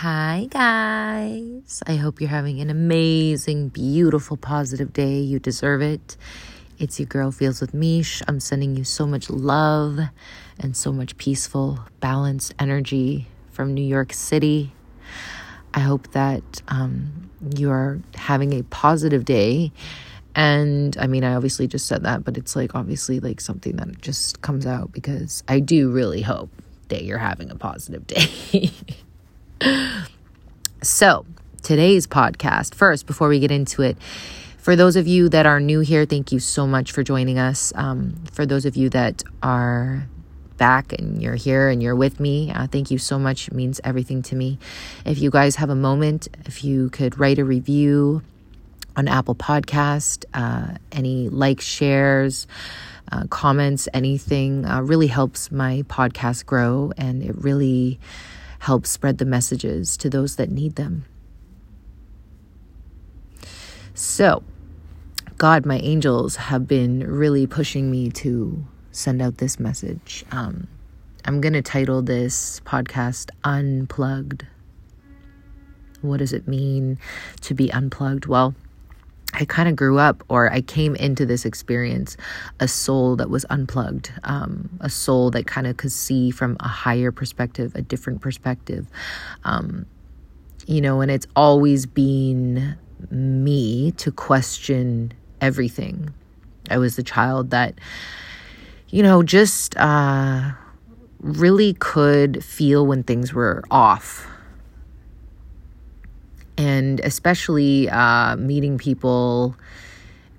Hi, guys. I hope you're having an amazing, beautiful, positive day. You deserve it. It's your girl, Feels with Mish. I'm sending you so much love and so much peaceful, balanced energy from New York City. I hope that um, you are having a positive day. And I mean, I obviously just said that, but it's like obviously like something that just comes out because I do really hope that you're having a positive day. so, today's podcast, first, before we get into it, for those of you that are new here, thank you so much for joining us. Um, for those of you that are back and you're here and you're with me, uh, thank you so much. It means everything to me. If you guys have a moment, if you could write a review on Apple Podcast, uh, any likes, shares, uh, comments, anything uh, really helps my podcast grow and it really help spread the messages to those that need them. So, God, my angels have been really pushing me to send out this message. Um, I'm going to title this podcast Unplugged. What does it mean to be unplugged? Well, I kind of grew up, or I came into this experience, a soul that was unplugged, um, a soul that kind of could see from a higher perspective, a different perspective. Um, you know, and it's always been me to question everything. I was the child that, you know, just uh, really could feel when things were off and especially uh, meeting people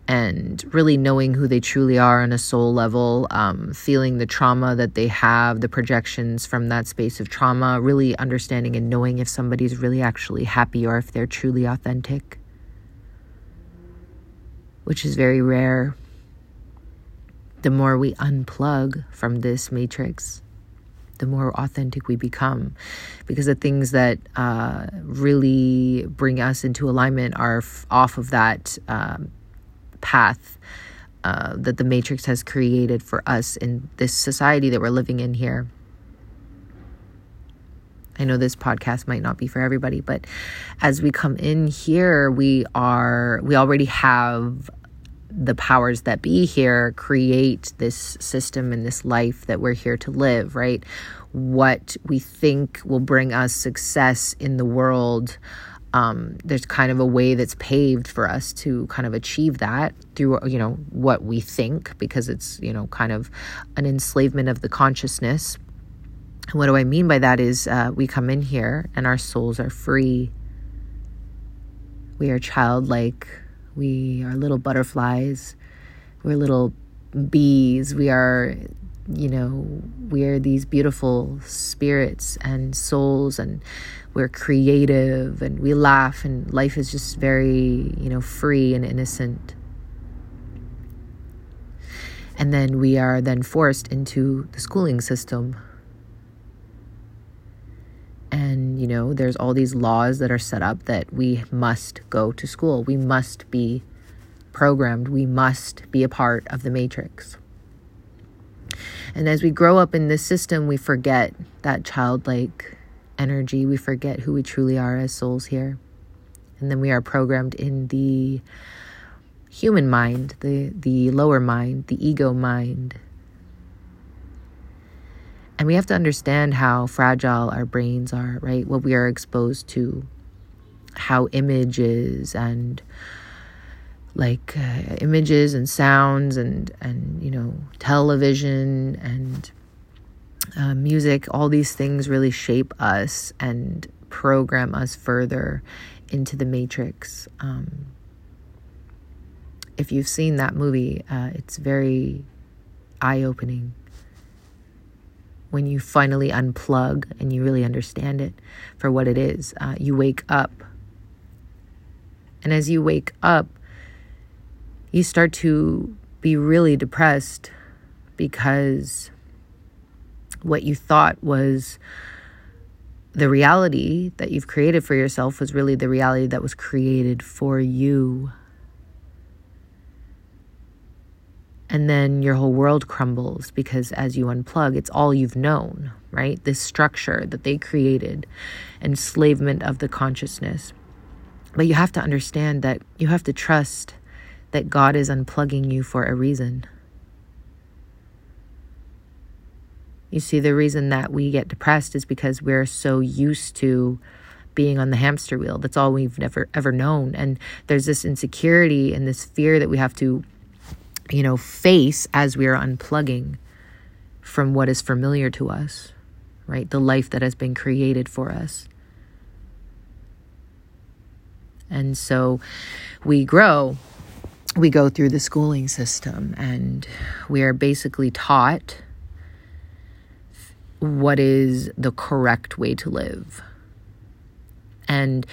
and really knowing who they truly are on a soul level, um, feeling the trauma that they have, the projections from that space of trauma, really understanding and knowing if somebody's really actually happy or if they're truly authentic, which is very rare. The more we unplug from this matrix, the more authentic we become. Because the things that uh, really bring us into alignment are f- off of that um, path uh, that the Matrix has created for us in this society that we're living in here. I know this podcast might not be for everybody, but as we come in here, we are, we already have the powers that be here create this system and this life that we're here to live, right? What we think will bring us success in the world. Um, there's kind of a way that's paved for us to kind of achieve that through, you know, what we think, because it's, you know, kind of an enslavement of the consciousness. And what do I mean by that is uh, we come in here and our souls are free. We are childlike we are little butterflies. We're little bees. We are, you know, we are these beautiful spirits and souls, and we're creative and we laugh, and life is just very, you know, free and innocent. And then we are then forced into the schooling system and, you know, there's all these laws that are set up that we must go to school. We must be programmed. We must be a part of the matrix. And as we grow up in this system, we forget that childlike energy. We forget who we truly are as souls here. And then we are programmed in the human mind, the, the lower mind, the ego mind, and we have to understand how fragile our brains are, right? What we are exposed to, how images and like uh, images and sounds and and you know television and uh, music all these things really shape us and program us further into the matrix um, if you've seen that movie uh, it's very eye-opening when you finally unplug and you really understand it for what it is. Uh, you wake up. And as you wake up, you start to be really depressed because what you thought was the reality that you've created for yourself was really the reality that was created for you. And then your whole world crumbles because as you unplug, it's all you've known, right? This structure that they created, enslavement of the consciousness. But you have to understand that you have to trust that God is unplugging you for a reason. You see, the reason that we get depressed is because we're so used to being on the hamster wheel. That's all we've never ever known. And there's this insecurity and this fear that we have to, you know, face as we are unplugging from what is familiar to us, right? The life that has been created for us. And so we grow, we go through the schooling system, and we are basically taught what is the correct way to live. And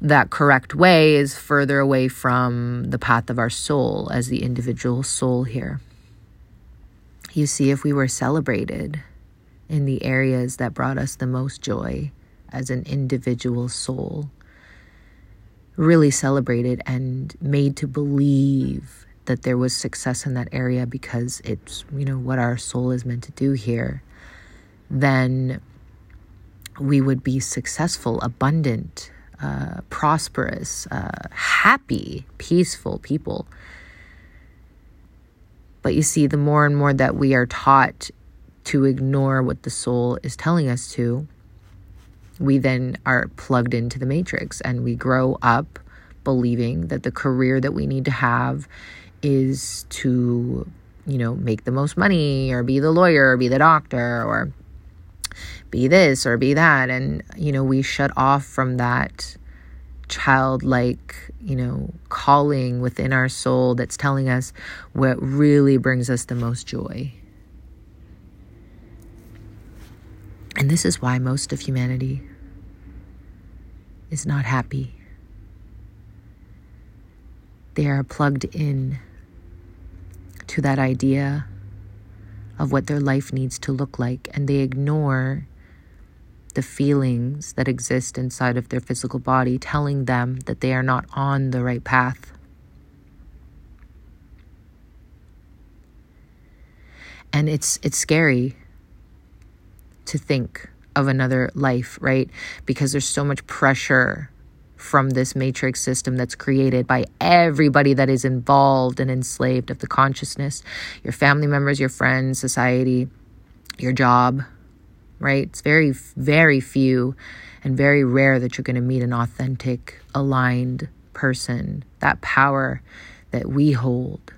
that correct way is further away from the path of our soul as the individual soul here. You see, if we were celebrated in the areas that brought us the most joy as an individual soul, really celebrated and made to believe that there was success in that area because it's, you know, what our soul is meant to do here then we would be successful, abundant, uh, prosperous, uh, happy, peaceful people. But you see, the more and more that we are taught to ignore what the soul is telling us to, we then are plugged into the matrix and we grow up believing that the career that we need to have is to, you know, make the most money or be the lawyer or be the doctor or be this or be that. And, you know, we shut off from that childlike, you know, calling within our soul that's telling us what really brings us the most joy. And this is why most of humanity is not happy. They are plugged in to that idea of what their life needs to look like, and they ignore the feelings that exist inside of their physical body, telling them that they are not on the right path. And it's it's scary to think of another life, right? Because there's so much pressure from this matrix system that's created by everybody that is involved and enslaved of the consciousness your family members, your friends, society, your job, right? It's very, very few and very rare that you're going to meet an authentic, aligned person. That power that we hold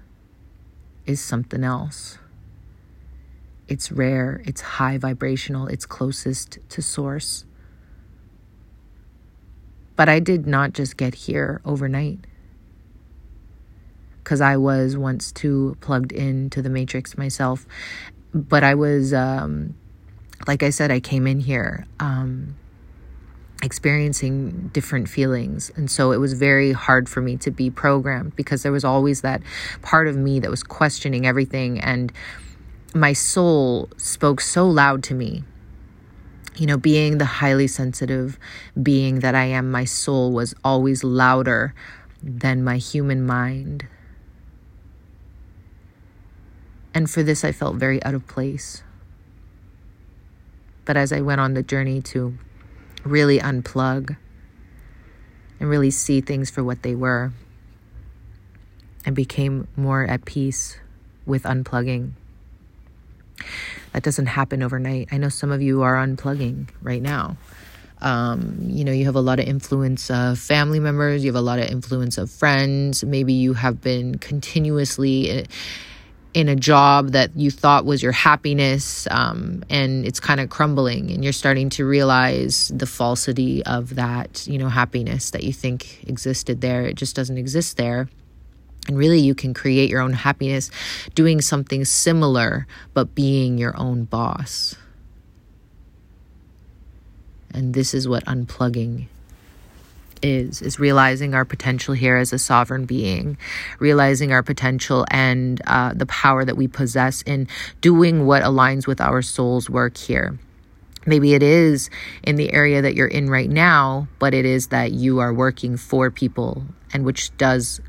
is something else. It's rare, it's high vibrational, it's closest to source. But I did not just get here overnight. Because I was once too plugged into the matrix myself. But I was um, like I said, I came in here um, experiencing different feelings. And so it was very hard for me to be programmed because there was always that part of me that was questioning everything. And my soul spoke so loud to me. You know, being the highly sensitive being that I am, my soul was always louder than my human mind. And for this, I felt very out of place. But as I went on the journey to really unplug and really see things for what they were, I became more at peace with unplugging. That doesn't happen overnight. I know some of you are unplugging right now. Um, you know, you have a lot of influence of family members, you have a lot of influence of friends. Maybe you have been continuously in a job that you thought was your happiness um, and it's kind of crumbling and you're starting to realize the falsity of that you know happiness that you think existed there. It just doesn't exist there. And really you can create your own happiness doing something similar but being your own boss. And this is what unplugging is is realizing our potential here as a sovereign being realizing our potential and uh, the power that we possess in doing what aligns with our soul's work here. Maybe it is in the area that you're in right now but it is that you are working for people and which does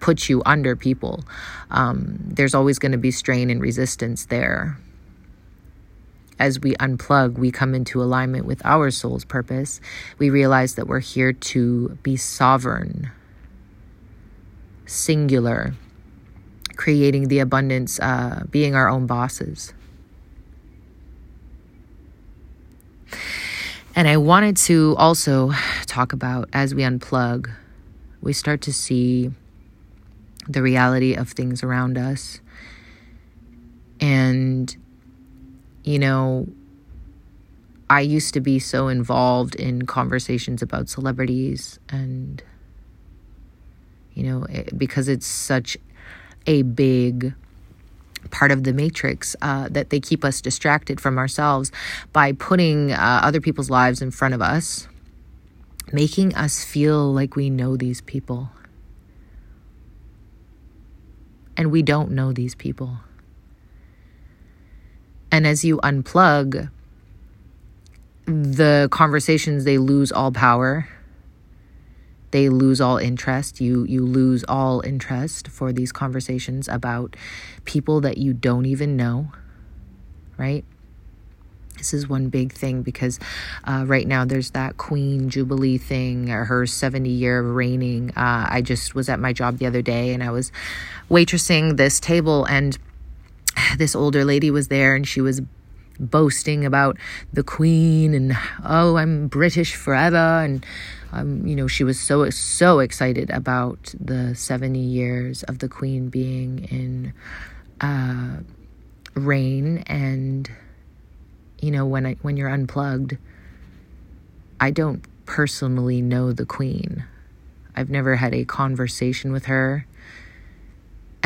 put you under people. Um, there's always going to be strain and resistance there as we unplug, we come into alignment with our soul's purpose. We realize that we're here to be sovereign, singular, creating the abundance, uh, being our own bosses. And I wanted to also talk about as we unplug, we start to see the reality of things around us. And, you know, I used to be so involved in conversations about celebrities and, you know, it, because it's such a big part of the matrix uh, that they keep us distracted from ourselves by putting uh, other people's lives in front of us, making us feel like we know these people. And we don't know these people. And as you unplug, the conversations, they lose all power they lose all interest. You you lose all interest for these conversations about people that you don't even know, right? This is one big thing because uh, right now there's that Queen Jubilee thing, or her 70 year reigning. Uh, I just was at my job the other day and I was waitressing this table, and this older lady was there and she was boasting about the Queen and, oh, I'm British forever. And um, you know, she was so so excited about the 70 years of the Queen being in uh, reign, and you know, when I when you're unplugged, I don't personally know the Queen. I've never had a conversation with her.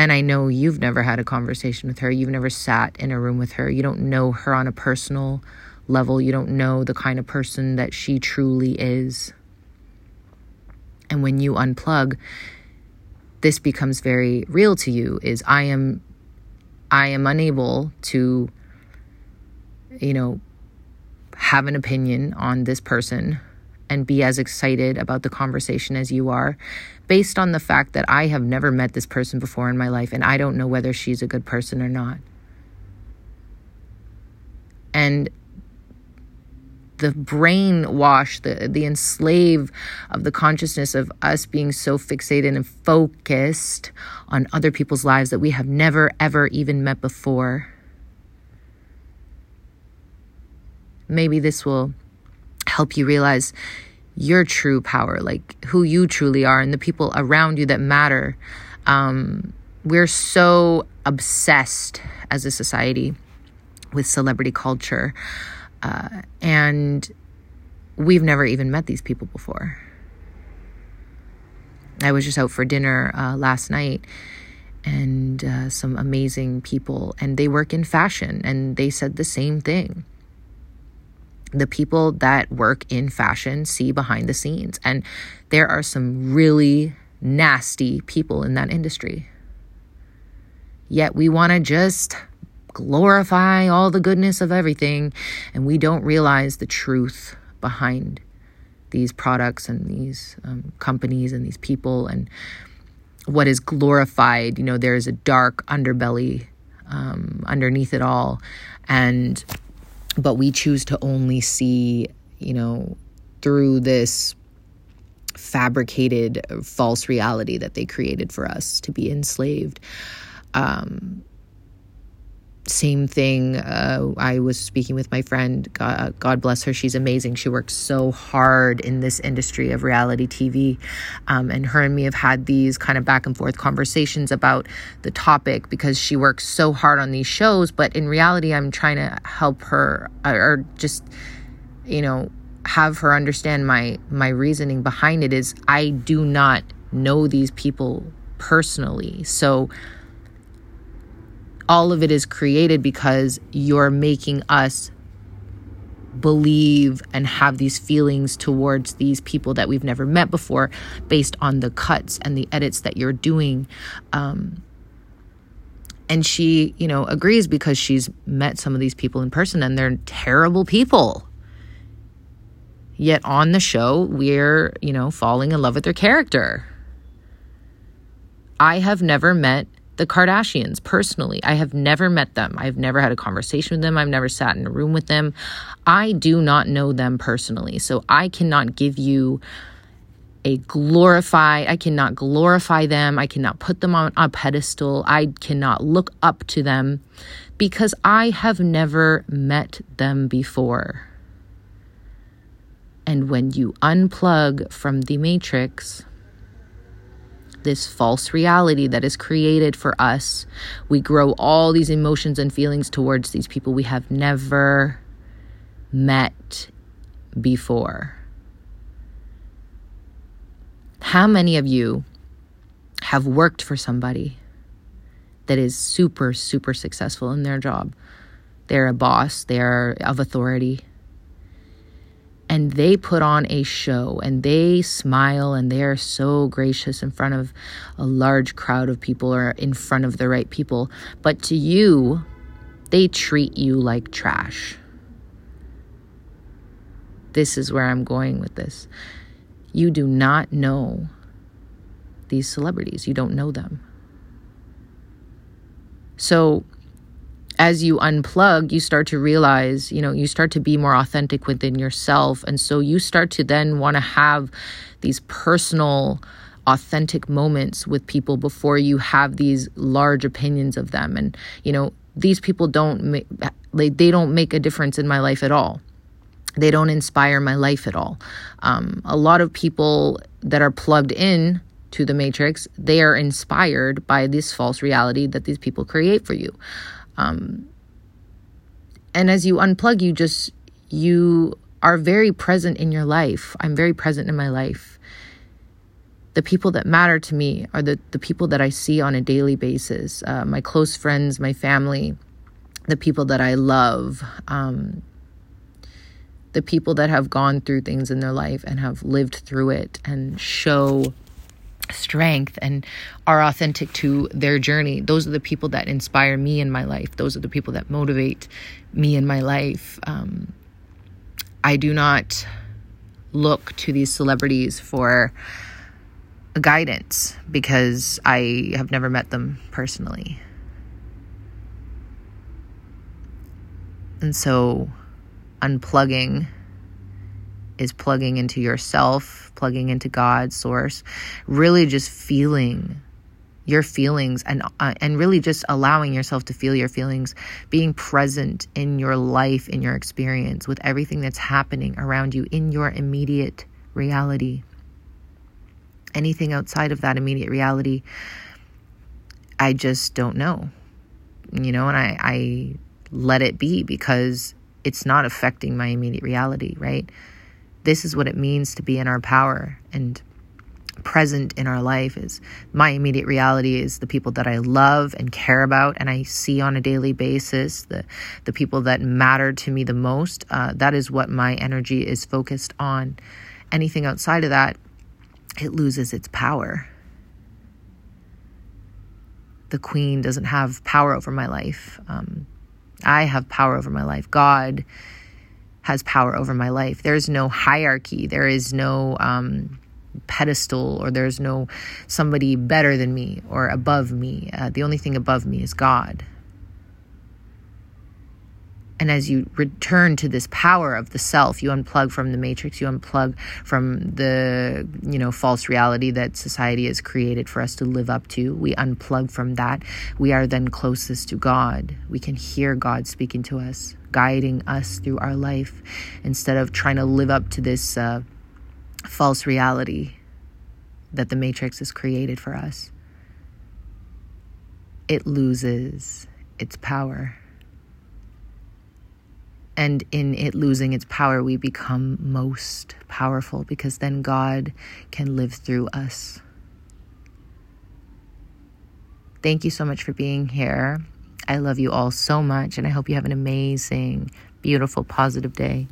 And I know you've never had a conversation with her. You've never sat in a room with her. You don't know her on a personal level. You don't know the kind of person that she truly is. And when you unplug, this becomes very real to you is I am I am unable to you know have an opinion on this person and be as excited about the conversation as you are based on the fact that I have never met this person before in my life and I don't know whether she's a good person or not. And the brainwash, the the enslave of the consciousness of us being so fixated and focused on other people's lives that we have never ever even met before. Maybe this will help you realize your true power, like who you truly are, and the people around you that matter. Um, we're so obsessed as a society with celebrity culture. Uh, and we've never even met these people before. I was just out for dinner uh, last night and uh, some amazing people, and they work in fashion, and they said the same thing. The people that work in fashion see behind the scenes, and there are some really nasty people in that industry. Yet we want to just glorify all the goodness of everything, and we don't realize the truth behind these products and these um, companies and these people and what is glorified. You know, there is a dark underbelly um, underneath it all, and but we choose to only see, you know, through this fabricated false reality that they created for us to be enslaved. Um, same thing. Uh, I was speaking with my friend. God, God, bless her. She's amazing. She works so hard in this industry of reality TV. Um, and her and me have had these kind of back and forth conversations about the topic because she works so hard on these shows. But in reality, I'm trying to help her or just, you know, have her understand my my reasoning behind it is I do not know these people personally. So all of it is created because you're making us believe and have these feelings towards these people that we've never met before based on the cuts and the edits that you're doing. Um, and she you know agrees because she's met some of these people in person and they're terrible people. Yet on the show we're you know falling in love with their character. I have never met the Kardashians personally. I have never met them. I've never had a conversation with them. I've never sat in a room with them. I do not know them personally. So I cannot give you a glorify i cannot glorify them i cannot put them on a pedestal i cannot look up to them because i have never met them before and when you unplug from the matrix this false reality that is created for us. We grow all these emotions and feelings towards these people we have never met before. How many of you have worked for somebody that is super, super successful in their job? They're a boss, they're of authority, and they put on a show and they smile and they are so gracious in front of a large crowd of people or in front of the right people. But to you, they treat you like trash. This is where I'm going with this. You do not know these celebrities, you don't know them. So as you unplug, you start to realize, you know, you start to be more authentic within yourself. And so you start to then want to have these personal, authentic moments with people before you have these large opinions of them. And, you know, these people don't make, like, they don't make a difference in my life at all. They don't inspire my life at all. Um, a lot of people that are plugged in to the matrix, they are inspired by this false reality that these people create for you. Um, and as you unplug, you just, you are very present in your life. I'm very present in my life. The people that matter to me are the, the people that I see on a daily basis uh, my close friends, my family, the people that I love, um, the people that have gone through things in their life and have lived through it and show strength and are authentic to their journey. Those are the people that inspire me in my life. Those are the people that motivate me in my life. Um, I do not look to these celebrities for guidance because I have never met them personally. And so unplugging is plugging into yourself, plugging into God's source, really just feeling your feelings and uh, and really just allowing yourself to feel your feelings, being present in your life, in your experience with everything that's happening around you in your immediate reality. Anything outside of that immediate reality, I just don't know. You know, and I, I let it be because it's not affecting my immediate reality, right? This is what it means to be in our power and present in our life is my immediate reality is the people that I love and care about and I see on a daily basis the the people that matter to me the most. Uh, that is what my energy is focused on. Anything outside of that it loses its power. The queen doesn't have power over my life. Um, I have power over my life. God has power over my life. There's no hierarchy. There is no um, pedestal or there's no somebody better than me or above me. Uh, the only thing above me is God. And as you return to this power of the self, you unplug from the matrix, you unplug from the, you know, false reality that society has created for us to live up to. We unplug from that. We are then closest to God. We can hear God speaking to us, guiding us through our life instead of trying to live up to this uh, false reality that the matrix has created for us. It loses its power. And in it losing its power, we become most powerful because then God can live through us. Thank you so much for being here. I love you all so much, and I hope you have an amazing, beautiful, positive day.